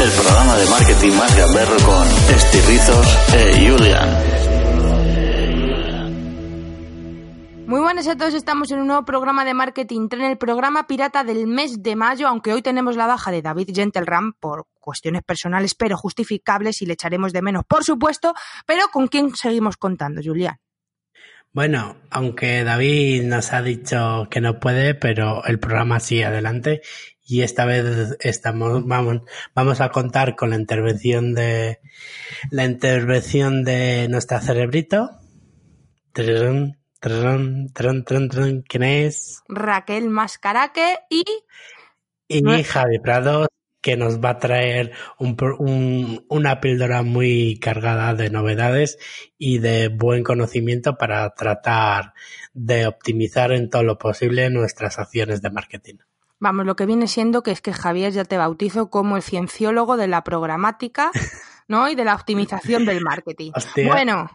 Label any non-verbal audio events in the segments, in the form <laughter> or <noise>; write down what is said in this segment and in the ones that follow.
El programa de marketing más gamberro con Estirrizos e Julian. Muy buenas a todos, estamos en un nuevo programa de Marketing Tren, el programa pirata del mes de mayo, aunque hoy tenemos la baja de David Gentleram por cuestiones personales, pero justificables y le echaremos de menos, por supuesto, pero ¿con quién seguimos contando, Julián? Bueno, aunque David nos ha dicho que no puede, pero el programa sigue adelante y esta vez estamos vamos vamos a contar con la intervención de la intervención de nuestra cerebrito. Trun, trun, trun. ¿Quién es? Raquel Mascaraque y Y Javi Prado que nos va a traer un un- una píldora muy cargada de novedades y de buen conocimiento para tratar de optimizar en todo lo posible nuestras acciones de marketing. Vamos, lo que viene siendo que es que Javier ya te bautizo como el cienciólogo de la programática, <laughs> ¿no? Y de la optimización del marketing. Hostia. Bueno,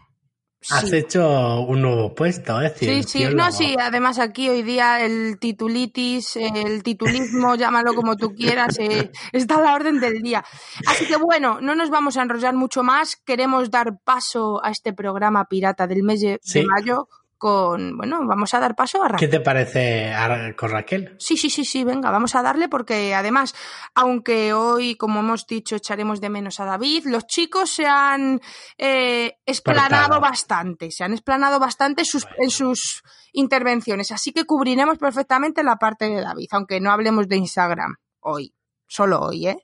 Has sí. hecho un nuevo puesto, ¿eh? Sí, sí, no, sí, además aquí hoy día el titulitis, el titulismo, <laughs> llámalo como tú quieras, eh, está a la orden del día. Así que bueno, no nos vamos a enrollar mucho más, queremos dar paso a este programa pirata del mes de, de Sí. mayo con, bueno, vamos a dar paso a ¿Qué Raquel. te parece con Raquel? Sí, sí, sí, sí, venga, vamos a darle porque además, aunque hoy, como hemos dicho, echaremos de menos a David, los chicos se han eh, explanado bastante, se han explanado bastante sus- en sus intervenciones, así que cubriremos perfectamente la parte de David, aunque no hablemos de Instagram hoy, solo hoy, ¿eh?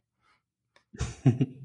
<laughs>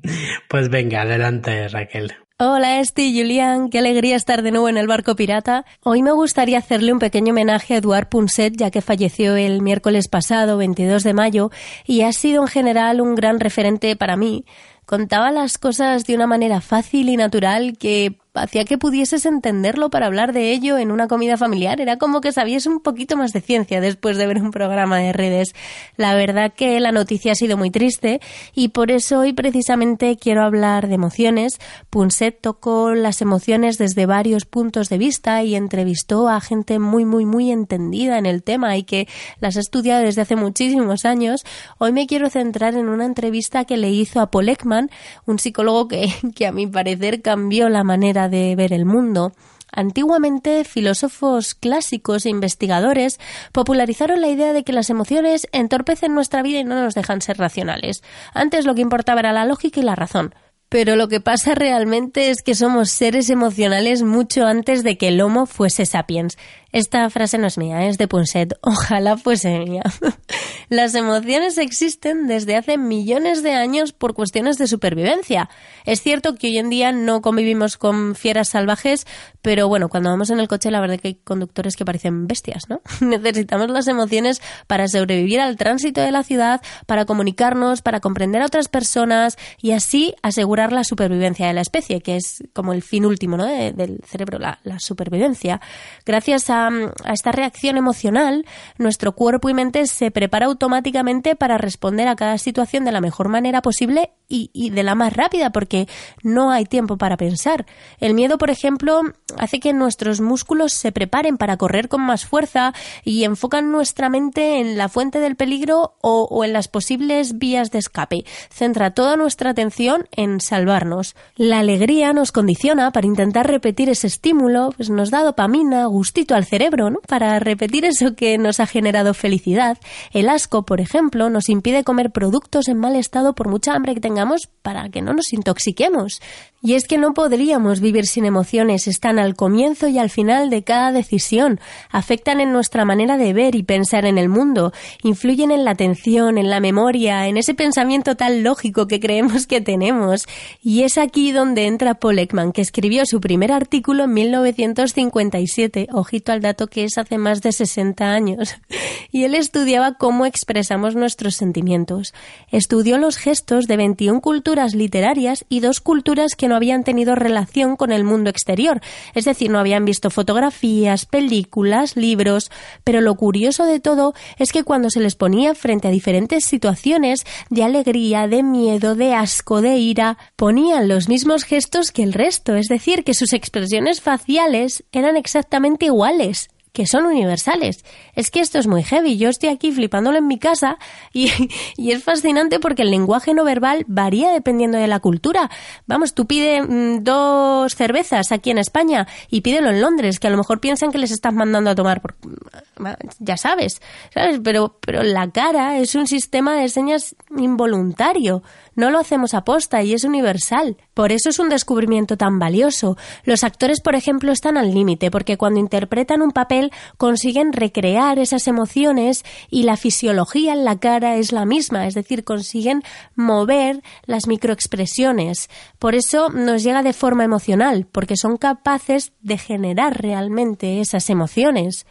Pues venga, adelante, Raquel. Hola Esti, Julián, qué alegría estar de nuevo en el barco pirata. Hoy me gustaría hacerle un pequeño homenaje a Eduard Punset, ya que falleció el miércoles pasado, 22 de mayo, y ha sido en general un gran referente para mí. Contaba las cosas de una manera fácil y natural que hacía que pudieses entenderlo para hablar de ello en una comida familiar. Era como que sabías un poquito más de ciencia después de ver un programa de redes. La verdad que la noticia ha sido muy triste y por eso hoy precisamente quiero hablar de emociones. Punset tocó las emociones desde varios puntos de vista y entrevistó a gente muy, muy, muy entendida en el tema y que las ha estudiado desde hace muchísimos años. Hoy me quiero centrar en una entrevista que le hizo a Paul Ekman, un psicólogo que, <laughs> que a mi parecer cambió la manera de ver el mundo. Antiguamente, filósofos clásicos e investigadores popularizaron la idea de que las emociones entorpecen nuestra vida y no nos dejan ser racionales. Antes lo que importaba era la lógica y la razón. Pero lo que pasa realmente es que somos seres emocionales mucho antes de que el Homo fuese sapiens. Esta frase no es mía, es de Punset. Ojalá fuese mía. <laughs> Las emociones existen desde hace millones de años por cuestiones de supervivencia. Es cierto que hoy en día no convivimos con fieras salvajes, pero bueno, cuando vamos en el coche la verdad que hay conductores que parecen bestias, ¿no? <laughs> Necesitamos las emociones para sobrevivir al tránsito de la ciudad, para comunicarnos, para comprender a otras personas y así asegurar la supervivencia de la especie, que es como el fin último ¿no? de- del cerebro, la supervivencia. Gracias a, a esta reacción emocional, nuestro cuerpo y mente se prepara automáticamente para responder a cada situación de la mejor manera posible y, de la más rápida, porque no hay tiempo para pensar. El miedo, por ejemplo, hace que nuestros músculos se preparen para correr con más fuerza y enfocan nuestra mente en la fuente del peligro o, o en las posibles vías de escape. Centra toda nuestra atención en salvarnos. La alegría nos condiciona para intentar repetir ese estímulo, pues nos da dopamina, gustito al cerebro, ¿no? Para repetir eso que nos ha generado felicidad. El asco, por ejemplo, nos impide comer productos en mal estado por mucha hambre que tengamos para que no nos intoxiquemos. Y es que no podríamos vivir sin emociones, están al comienzo y al final de cada decisión, afectan en nuestra manera de ver y pensar en el mundo, influyen en la atención, en la memoria, en ese pensamiento tan lógico que creemos que tenemos. Y es aquí donde entra Paul Ekman, que escribió su primer artículo en 1957, ojito al dato que es hace más de 60 años, <laughs> y él estudiaba cómo expresamos nuestros sentimientos. Estudió los gestos de 21 culturas literarias y dos culturas que no habían tenido relación con el mundo exterior, es decir, no habían visto fotografías, películas, libros, pero lo curioso de todo es que cuando se les ponía frente a diferentes situaciones de alegría, de miedo, de asco, de ira, ponían los mismos gestos que el resto, es decir, que sus expresiones faciales eran exactamente iguales. Que son universales. Es que esto es muy heavy. Yo estoy aquí flipándolo en mi casa y, <laughs> y, es fascinante porque el lenguaje no verbal varía dependiendo de la cultura. Vamos, tú pide mm, dos cervezas aquí en España y pídelo en Londres, que a lo mejor piensan que les estás mandando a tomar. Por, mm, ya sabes, ¿sabes? Pero, pero la cara es un sistema de señas involuntario. No lo hacemos aposta y es universal. Por eso es un descubrimiento tan valioso. Los actores, por ejemplo, están al límite porque cuando interpretan un papel consiguen recrear esas emociones y la fisiología en la cara es la misma, es decir, consiguen mover las microexpresiones. Por eso nos llega de forma emocional, porque son capaces de generar realmente esas emociones.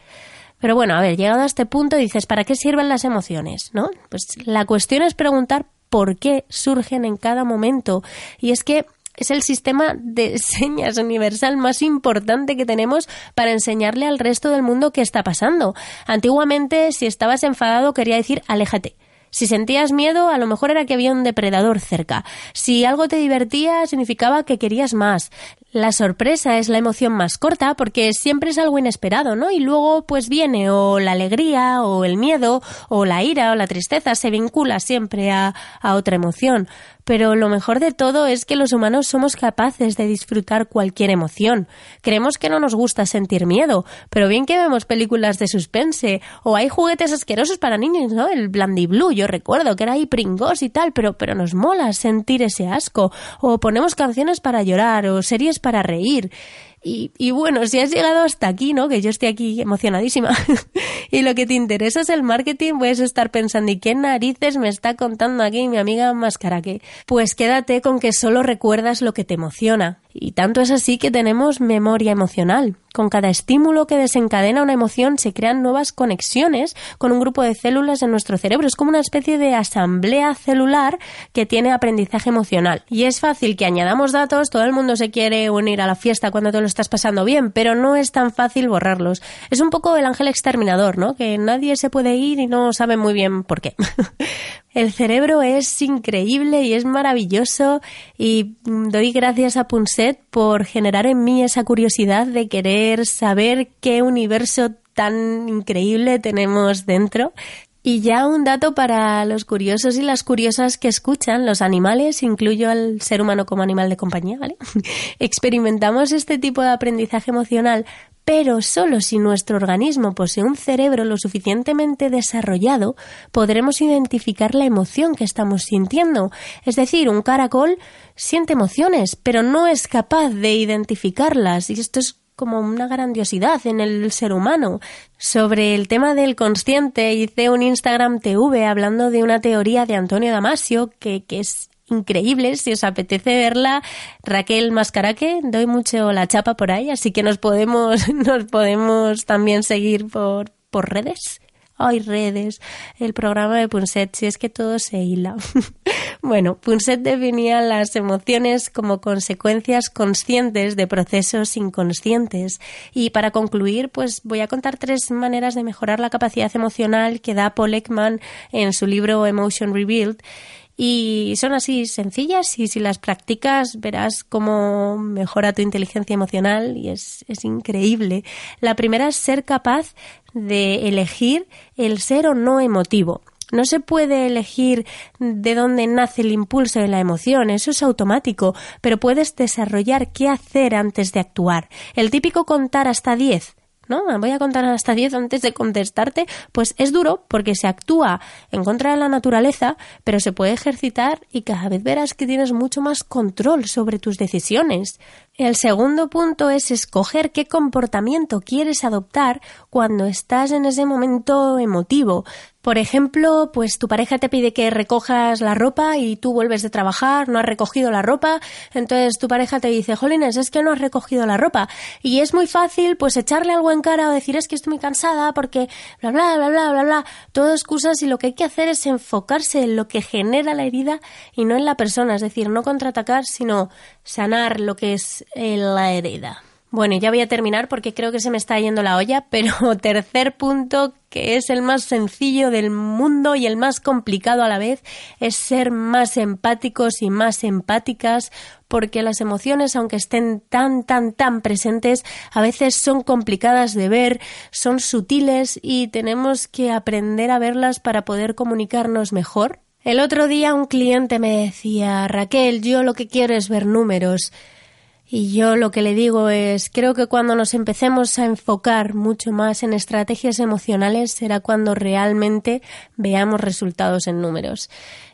Pero bueno, a ver, llegado a este punto dices, ¿para qué sirven las emociones? ¿No? Pues la cuestión es preguntar por qué surgen en cada momento. Y es que es el sistema de <laughs> señas universal más importante que tenemos para enseñarle al resto del mundo qué está pasando. Antiguamente, si estabas enfadado, quería decir aléjate. Si sentías miedo, a lo mejor era que había un depredador cerca. Si algo te divertía, significaba que querías más. La sorpresa es la emoción más corta porque siempre es algo inesperado, ¿no? Y luego pues viene o la alegría o el miedo o la ira o la tristeza se vincula siempre a, a otra emoción. Pero lo mejor de todo es que los humanos somos capaces de disfrutar cualquier emoción. Creemos que no nos gusta sentir miedo, pero bien que vemos películas de suspense o hay juguetes asquerosos para niños, ¿no? El Blandy Blue, yo recuerdo que era ahí pringos y tal, pero, pero nos mola sentir ese asco. O ponemos canciones para llorar o series para reír. Y, bueno, si has llegado hasta aquí, ¿no? Que yo estoy aquí emocionadísima <laughs> y lo que te interesa es el marketing, puedes estar pensando, ¿y qué narices me está contando aquí mi amiga Mascaraque? Pues quédate con que solo recuerdas lo que te emociona. Y tanto es así que tenemos memoria emocional. Con cada estímulo que desencadena una emoción se crean nuevas conexiones con un grupo de células en nuestro cerebro. Es como una especie de asamblea celular que tiene aprendizaje emocional. Y es fácil que añadamos datos, todo el mundo se quiere unir a la fiesta cuando te lo estás pasando bien, pero no es tan fácil borrarlos. Es un poco el ángel exterminador, ¿no? Que nadie se puede ir y no sabe muy bien por qué. <laughs> El cerebro es increíble y es maravilloso y doy gracias a Punset por generar en mí esa curiosidad de querer saber qué universo tan increíble tenemos dentro. Y ya un dato para los curiosos y las curiosas que escuchan, los animales, incluyo al ser humano como animal de compañía, ¿vale? <laughs> Experimentamos este tipo de aprendizaje emocional pero solo si nuestro organismo posee un cerebro lo suficientemente desarrollado, podremos identificar la emoción que estamos sintiendo. Es decir, un caracol siente emociones, pero no es capaz de identificarlas. Y esto es como una grandiosidad en el ser humano. Sobre el tema del consciente hice un Instagram TV hablando de una teoría de Antonio Damasio que, que es increíble. Si os apetece verla, Raquel Mascaraque, doy mucho la chapa por ahí, así que nos podemos, <laughs> nos podemos también seguir por, por redes. Ay, redes, el programa de Punset, si es que todo se hila. <laughs> bueno, Punset definía las emociones como consecuencias conscientes de procesos inconscientes. Y para concluir, pues voy a contar tres maneras de mejorar la capacidad emocional que da Paul Ekman en su libro Emotion Revealed y son así sencillas y si las practicas verás cómo mejora tu inteligencia emocional y es, es increíble. La primera es ser capaz de elegir el ser o no emotivo. No se puede elegir de dónde nace el impulso de la emoción, eso es automático, pero puedes desarrollar qué hacer antes de actuar. El típico contar hasta 10 ¿no? Voy a contar hasta 10 antes de contestarte, pues es duro porque se actúa en contra de la naturaleza, pero se puede ejercitar y cada vez verás que tienes mucho más control sobre tus decisiones. El segundo punto es escoger qué comportamiento quieres adoptar cuando estás en ese momento emotivo. Por ejemplo, pues tu pareja te pide que recojas la ropa y tú vuelves de trabajar, no has recogido la ropa, entonces tu pareja te dice, Jolines, es que no has recogido la ropa. Y es muy fácil, pues echarle algo en cara o decir, es que estoy muy cansada porque bla, bla, bla, bla, bla, bla. Todo excusas y lo que hay que hacer es enfocarse en lo que genera la herida y no en la persona, es decir, no contraatacar, sino sanar lo que es la herida. Bueno, ya voy a terminar porque creo que se me está yendo la olla, pero <laughs> tercer punto, que es el más sencillo del mundo y el más complicado a la vez, es ser más empáticos y más empáticas, porque las emociones, aunque estén tan, tan, tan presentes, a veces son complicadas de ver, son sutiles y tenemos que aprender a verlas para poder comunicarnos mejor. El otro día un cliente me decía, Raquel, yo lo que quiero es ver números. Y yo lo que le digo es, creo que cuando nos empecemos a enfocar mucho más en estrategias emocionales será cuando realmente veamos resultados en números.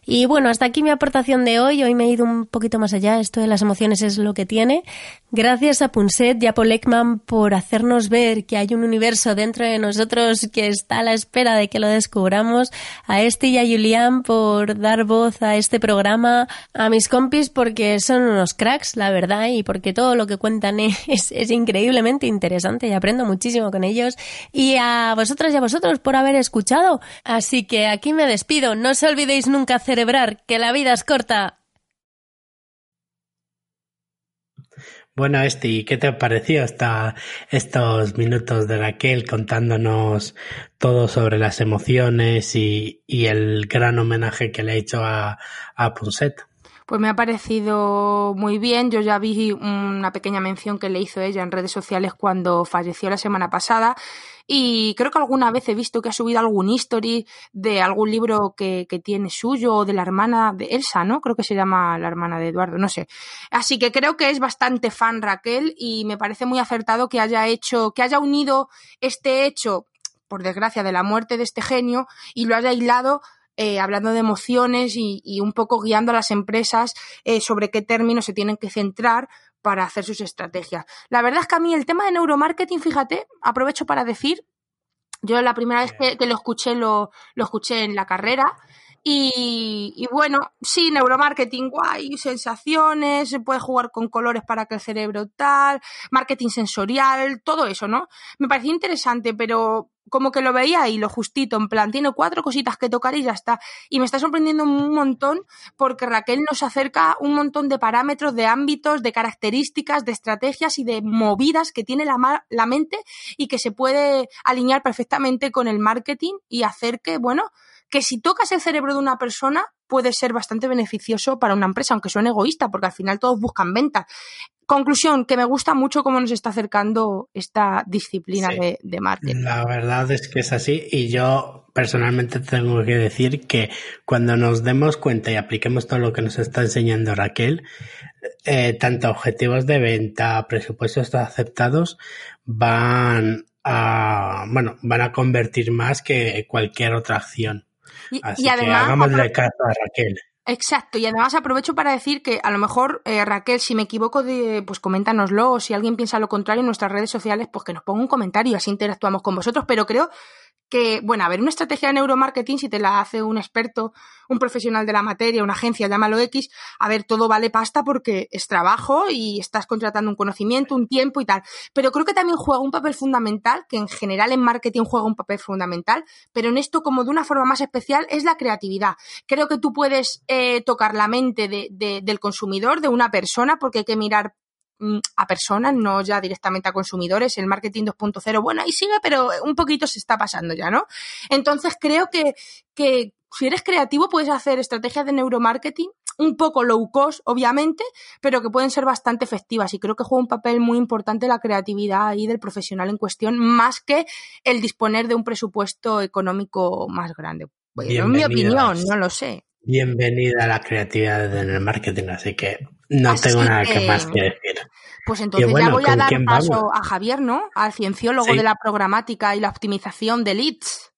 Y bueno, hasta aquí mi aportación de hoy. Hoy me he ido un poquito más allá. Esto de las emociones es lo que tiene. Gracias a Punset y a Paul por hacernos ver que hay un universo dentro de nosotros que está a la espera de que lo descubramos. A este y a Julián por dar voz a este programa. A mis compis porque son unos cracks, la verdad, y porque todo lo que cuentan <laughs> es, increíblemente interesante y aprendo muchísimo con ellos. Y a vosotras y a vosotros por haber escuchado. Así que aquí me despido. No os olvidéis nunca hacer que la vida es corta. Bueno, Esti, ¿qué te pareció hasta estos minutos de Raquel contándonos todo sobre las emociones y, el gran homenaje que le ha hecho a, a Punset? Pues me ha parecido muy bien. Yo ya vi una pequeña mención que le hizo ella en redes sociales cuando falleció la semana pasada y creo que alguna vez he visto que ha subido algún history de algún libro que, que tiene suyo o de la hermana de Elsa, ¿no? Creo que se llama la hermana de Eduardo, no sé. Así que creo que es bastante fan Raquel y me parece muy acertado que haya hecho, que haya unido este hecho por desgracia, de la muerte de este genio y lo haya aislado eh, hablando de emociones y, un poco guiando a las empresas eh, sobre qué términos se tienen que centrar para hacer sus estrategias. La verdad es que a mí el tema de neuromarketing, fíjate, aprovecho para decir, yo la primera vez que, lo escuché lo, lo, escuché en la carrera y, bueno, sí, neuromarketing guay, sensaciones, se puede jugar con colores para que el cerebro tal, marketing sensorial, todo eso, ¿no? Me parecía interesante, pero como que lo veía y lo justito, en plan, tiene cuatro cositas que tocar y ya está. Y me está sorprendiendo un montón porque Raquel nos acerca un montón de parámetros, de ámbitos, de características, de estrategias y de movidas que tiene la, la mente y que se puede alinear perfectamente con el marketing y hacer que, bueno, que si tocas el cerebro de una persona puede ser bastante beneficioso para una empresa, aunque suene egoísta, porque al final todos buscan ventas. Conclusión, que me gusta mucho cómo nos está acercando esta disciplina de, de, marketing. La verdad es que es así y yo personalmente tengo que decir que cuando nos demos cuenta y apliquemos todo lo que nos está enseñando Raquel, eh, tanto objetivos de venta, presupuestos aceptados, van a, bueno, van a convertir más que cualquier otra acción. Y, además, caso a Raquel. Exacto, y además aprovecho para decir que a lo mejor, eh, Raquel, si me equivoco, de, pues coméntanoslo, o si alguien piensa lo contrario en nuestras redes sociales, pues que nos ponga un comentario, así interactuamos con vosotros, pero creo que, bueno, a ver, una estrategia de neuromarketing, si te la hace un experto, un profesional de la materia, una agencia, llámalo X, a ver, todo vale pasta porque es trabajo y estás contratando un conocimiento, un tiempo y tal. Pero creo que también juega un papel fundamental, que en general en marketing juega un papel fundamental, pero en esto como de una forma más especial es la creatividad. Creo que tú puedes eh, tocar la mente del consumidor, de una persona, porque hay que mirar a personas, no ya directamente a consumidores. El marketing 2.0, bueno, ahí sigue, pero un poquito se está pasando ya, ¿no? Entonces creo que, que si eres creativo puedes hacer estrategias de neuromarketing un poco low cost, obviamente, pero que pueden ser bastante efectivas y creo que juega un papel muy importante la creatividad ahí del profesional en cuestión, más que el disponer de un presupuesto económico más grande. en mi opinión, no lo sé. Bienvenida a la creatividad en el marketing, así que no tengo nada que, más que decir. Pues entonces ya voy a dar paso a Javier, ¿no? Al cienciólogo de la programática y la optimización de leads.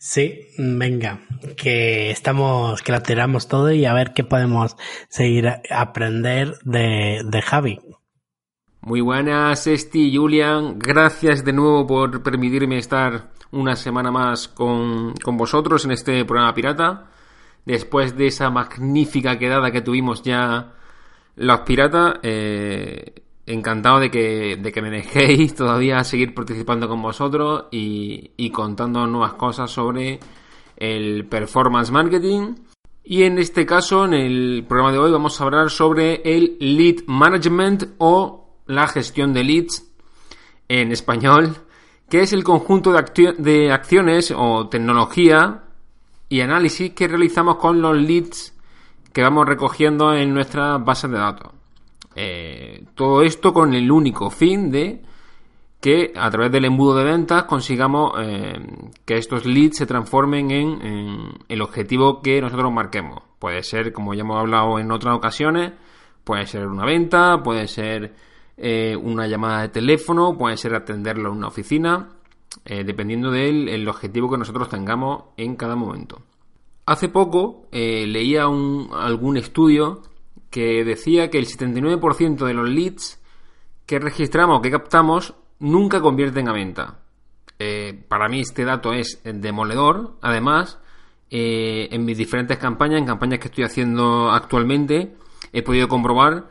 Sí, venga, que estamos, que la tiramos todo y a ver qué podemos seguir a aprender de, de Javi. Muy buenas, Esti y Julian. Gracias de nuevo por permitirme estar una semana más con, con vosotros en este programa pirata. Después de esa magnífica quedada que tuvimos ya los piratas, eh, encantado de que, de que me dejéis todavía seguir participando con vosotros y, y contando nuevas cosas sobre el performance marketing. Y en este caso, en el programa de hoy, vamos a hablar sobre el lead management o la gestión de leads en español, que es el conjunto de, de acciones o tecnología y análisis que realizamos con los leads que vamos recogiendo en nuestras bases de datos. Eh, todo esto con el único fin de que a través del embudo de ventas consigamos eh, que estos leads se transformen en, el objetivo que nosotros marquemos. Puede ser, como ya hemos hablado en otras ocasiones, puede ser una venta, puede ser eh, una llamada de teléfono, puede ser atenderlo en una oficina, dependiendo del objetivo que nosotros tengamos en cada momento. Hace poco leía algún estudio que decía que el 79% de los leads que registramos, que captamos, nunca convierten a venta. Eh, para mí este dato es demoledor. Además, eh, en mis diferentes campañas, en campañas que estoy haciendo actualmente, he podido comprobar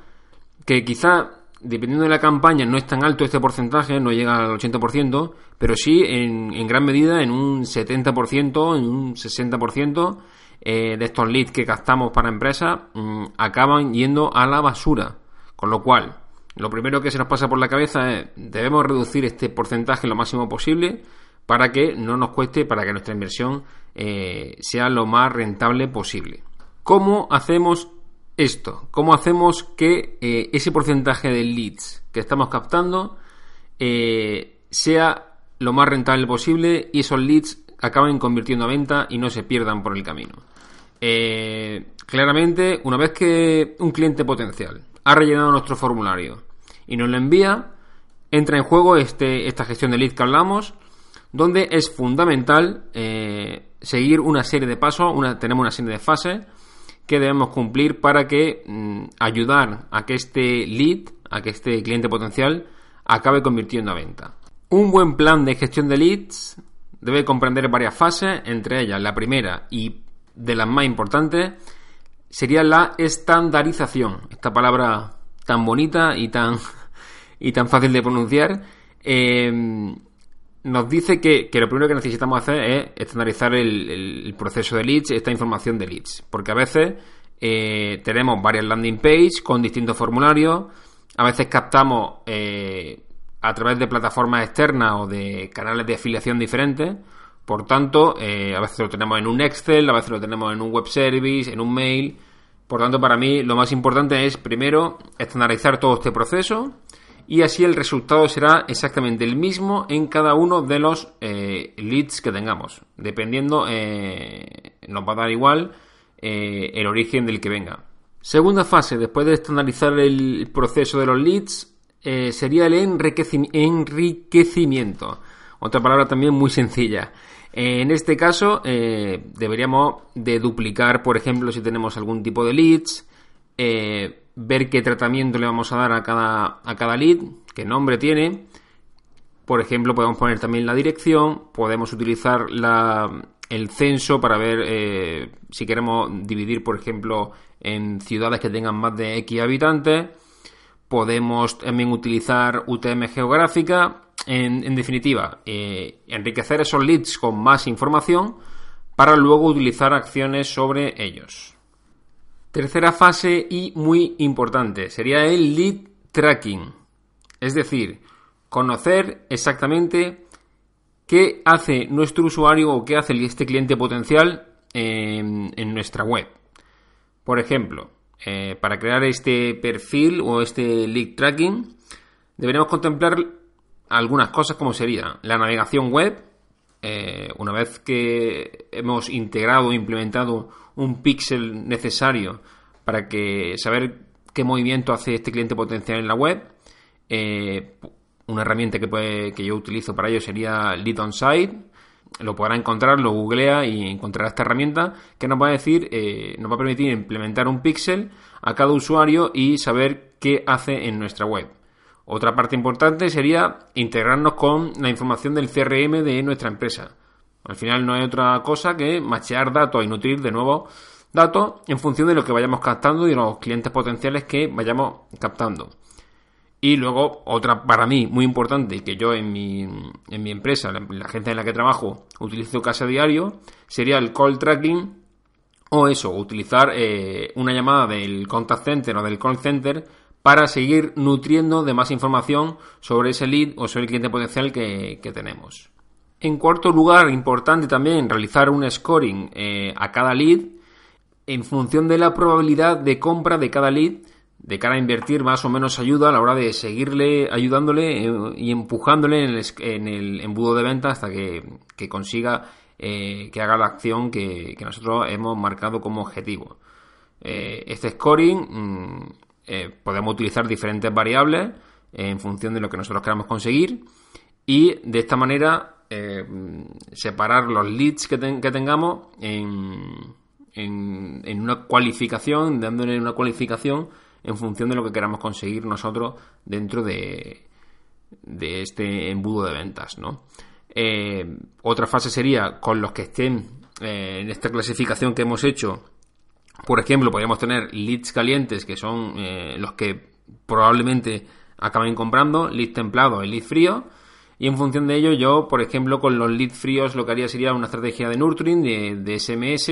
que quizá, dependiendo de la campaña, no es tan alto este porcentaje, no llega al 80%, pero sí en, gran medida en un 70%, en un 60%, eh, de estos leads que captamos para empresas mm, acaban yendo a la basura. Con lo cual, lo primero que se nos pasa por la cabeza es debemos reducir este porcentaje lo máximo posible para que no nos cueste, para que nuestra inversión eh, sea lo más rentable posible. ¿Cómo hacemos esto? ¿Cómo hacemos que eh, ese porcentaje de leads que estamos captando sea lo más rentable posible y esos leads acaben convirtiendo a venta y no se pierdan por el camino. Eh, claramente, una vez que un cliente potencial ha rellenado nuestro formulario y nos lo envía, entra en juego este, esta gestión de lead que hablamos, donde es fundamental eh, seguir una serie de pasos, una, tenemos una serie de fases que debemos cumplir para que mm, ayudar a que este lead, a que este cliente potencial acabe convirtiendo a venta. Un buen plan de gestión de leads debe comprender varias fases, entre ellas la primera y de las más importantes sería la estandarización. Esta palabra tan bonita y tan, <laughs> y tan fácil de pronunciar. Eh, nos dice que, lo primero que necesitamos hacer es estandarizar el, proceso de leads, esta información de leads. Porque a veces eh, tenemos varias landing pages con distintos formularios. A veces captamos eh, a través de plataformas externas o de canales de afiliación diferentes. Por tanto, eh, a veces lo tenemos en un Excel, a veces lo tenemos en un web service, en un mail. Por tanto, para mí lo más importante es primero estandarizar todo este proceso y así el resultado será exactamente el mismo en cada uno de los eh, leads que tengamos. Dependiendo, eh, nos va a dar igual el origen del que venga. Segunda fase, después de estandarizar el proceso de los leads, eh, sería el enriquecimiento. Otra palabra también muy sencilla. Eh, en este caso, eh, deberíamos de duplicar, por ejemplo, si tenemos algún tipo de leads, ver qué tratamiento le vamos a dar a cada, a cada lead, qué nombre tiene. Por ejemplo, podemos poner también la dirección, podemos utilizar el censo para ver si queremos dividir, por ejemplo, en ciudades que tengan más de X habitantes Podemos también utilizar UTM geográfica. En, definitiva, eh, enriquecer esos leads con más información para luego utilizar acciones sobre ellos. Tercera fase y muy importante sería el lead tracking. Es decir, conocer exactamente qué hace nuestro usuario o qué hace este cliente potencial en nuestra web. Por ejemplo, eh, para crear este perfil o este lead tracking, deberemos contemplar algunas cosas como sería la navegación web. Eh, una vez que hemos integrado implementado un píxel necesario para saber qué movimiento hace este cliente potencial en la web, eh, una herramienta que, que yo utilizo para ello sería Lead on Site lo podrá encontrar, lo googlea y encontrará esta herramienta que nos va a decir, eh, nos va a permitir implementar un píxel a cada usuario y saber qué hace en nuestra web. Otra parte importante sería integrarnos con la información del CRM de nuestra empresa. Al final no hay otra cosa que machear datos y nutrir de nuevo datos en función de lo que vayamos captando y de los clientes potenciales que vayamos captando. Y luego, otra para mí muy importante, que yo en mi, en mi empresa, la, agencia en la que trabajo, utilizo casi a diario, sería el call tracking o eso, utilizar eh, una llamada del contact center o del call center para seguir nutriendo de más información sobre ese lead o sobre el cliente potencial que, tenemos. En cuarto lugar, importante también realizar un scoring eh, a cada lead en función de la probabilidad de compra de cada lead de cara a invertir más o menos ayuda a la hora de seguirle ayudándole eh, y empujándole en el, embudo de venta hasta que, consiga eh, que haga la acción que, nosotros hemos marcado como objetivo. Este scoring mm, podemos utilizar diferentes variables en función de lo que nosotros queramos conseguir y de esta manera separar los leads que, tengamos en, una cualificación, dándole una cualificación en función de lo que queramos conseguir nosotros dentro de, este embudo de ventas. Eh, otra fase sería con los que estén eh, en esta clasificación que hemos hecho. Por ejemplo, podríamos tener leads calientes, que son eh, los que probablemente acaben comprando, leads templados y leads fríos. Y en función de ello, yo, por ejemplo, con los leads fríos lo que haría sería una estrategia de nurturing, de, SMS,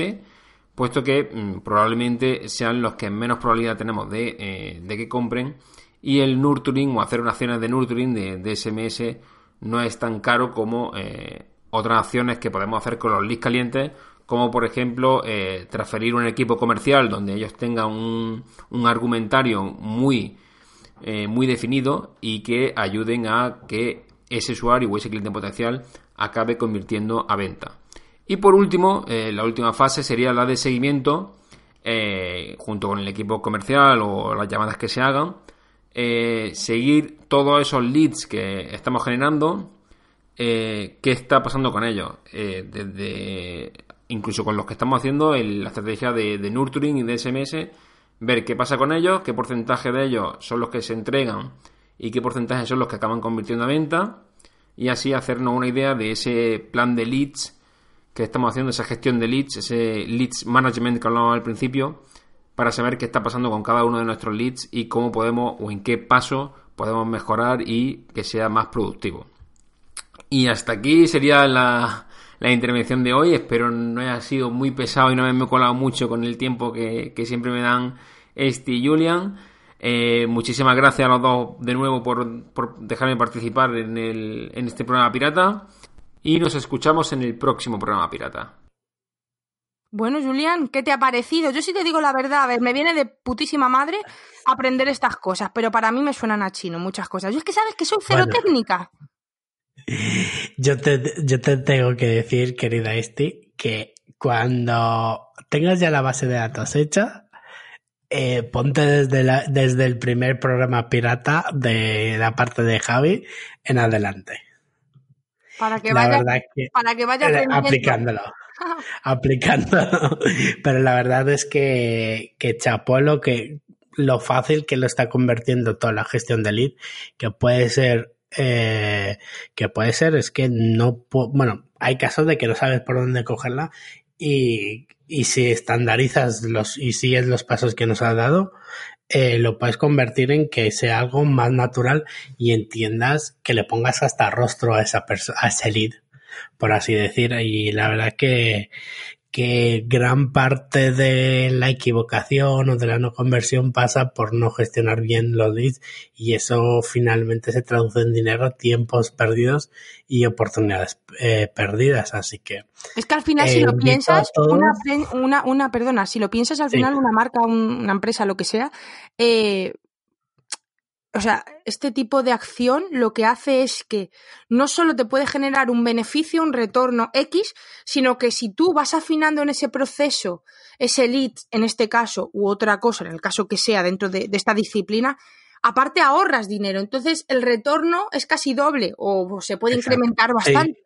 puesto que mm, probablemente sean los que menos probabilidad tenemos de, eh, de, que compren y el nurturing o hacer unas acciones de nurturing de, SMS no es tan caro como eh, otras acciones que podemos hacer con los leads calientes como por ejemplo eh, transferir un equipo comercial donde ellos tengan un, un argumentario muy, muy definido y que ayuden a que ese usuario o ese cliente potencial acabe convirtiendo a venta. Y por último, eh, la última fase sería la de seguimiento, eh, junto con el equipo comercial o las llamadas que se hagan, eh, seguir todos esos leads que estamos generando, qué está pasando con ellos, desde incluso con los que estamos haciendo la estrategia de, de, nurturing y de SMS, ver qué pasa con ellos, qué porcentaje de ellos son los que se entregan y qué porcentaje son los que acaban convirtiendo a venta, y así hacernos una idea de ese plan de leads que estamos haciendo esa gestión de leads, ese leads management que hablábamos al principio, para saber qué está pasando con cada uno de nuestros leads y cómo podemos o en qué paso podemos mejorar y que sea más productivo. Y hasta aquí sería la, intervención de hoy. Espero no haya sido muy pesado y no me he colado mucho con el tiempo que, siempre me dan este y Julian. Eh, muchísimas gracias a los dos de nuevo por, por dejarme participar en, el, en este programa pirata y nos escuchamos en el próximo programa pirata. Bueno, Julián, ¿qué te ha parecido? Yo sí te digo la verdad, a ver, me viene de putísima madre aprender estas cosas, pero para mí me suenan a chino muchas cosas. Yo es que sabes que soy cero técnica. Yo te, yo te tengo que decir, querida Esti, que cuando tengas ya la base de datos hecha, eh, ponte desde, desde el primer programa pirata de la parte de Javi en adelante. Para que vaya, para que vaya aplicándolo. <laughs> aplicándolo. Pero la verdad es que, que chapó lo que lo fácil que lo está convirtiendo toda la gestión de lead, que puede ser eh, que puede ser es que no bueno hay casos de que no sabes por dónde cogerla y, y si estandarizas los y sigues los pasos que nos ha dado eh, lo puedes convertir en que sea algo más natural y entiendas que le pongas hasta rostro a esa persona, a ese lead, por así decir. Y la verdad que, que gran parte de la equivocación o de la no conversión pasa por no gestionar bien los leads y eso finalmente se traduce en dinero, tiempos perdidos y oportunidades eh, perdidas. Así que. Es que al final, si lo eh, piensas, una, una, una, perdona, si lo piensas al final, una marca, una empresa, lo que sea, eh, o sea, este tipo de acción lo que hace es que no solo te puede generar un beneficio, un retorno X, sino que si tú vas afinando en ese proceso, ese lead en este caso, u otra cosa, en el caso que sea dentro de, esta disciplina, aparte ahorras dinero. Entonces el retorno es casi doble o se puede incrementar bastante.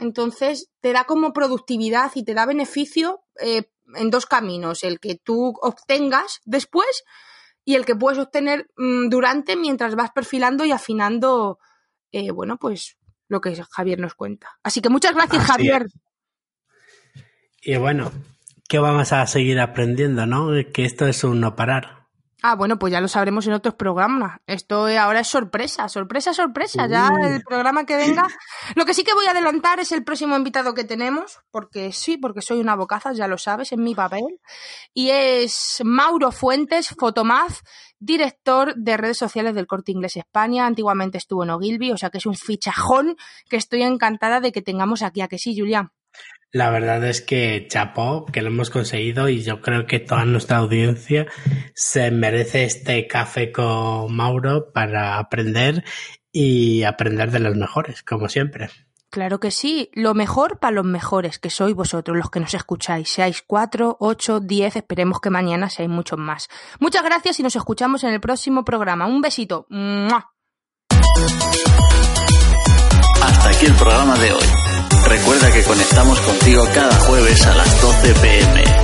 Entonces te da como productividad y te da beneficio eh, en dos caminos. El que tú obtengas después y el que puedes obtener mm, durante mientras vas perfilando y afinando, eh, bueno, pues lo que Javier nos cuenta. Así que muchas gracias, Javier. Y bueno, que vamos a seguir aprendiendo, ¿no? Que esto es un no parar. Ah, bueno, pues ya lo sabremos en otros programas. Esto ahora es sorpresa, sorpresa, sorpresa. Ya el programa que <laughs> venga. Lo que sí que voy a adelantar es el próximo invitado que tenemos, porque sí, porque soy una bocaza, ya lo sabes, en mi papel. Y es Mauro Fuentes, fotomaz, director de redes sociales del Corte Inglés España. Antiguamente estuvo en Ogilvy, o sea que es un fichajón que estoy encantada de que tengamos aquí. ¿A que sí, Julián? La verdad es que chapó, que lo hemos conseguido y yo creo que toda nuestra audiencia se merece este café con Mauro para aprender y aprender de los mejores, como siempre. Claro que sí, lo mejor para los mejores, que sois vosotros los que nos escucháis. Seáis cuatro, ocho, diez, esperemos que mañana seáis muchos más. Muchas gracias y nos escuchamos en el próximo programa. Un besito. Hasta aquí el programa de hoy. Recuerda que conectamos contigo cada jueves a las 12 pm.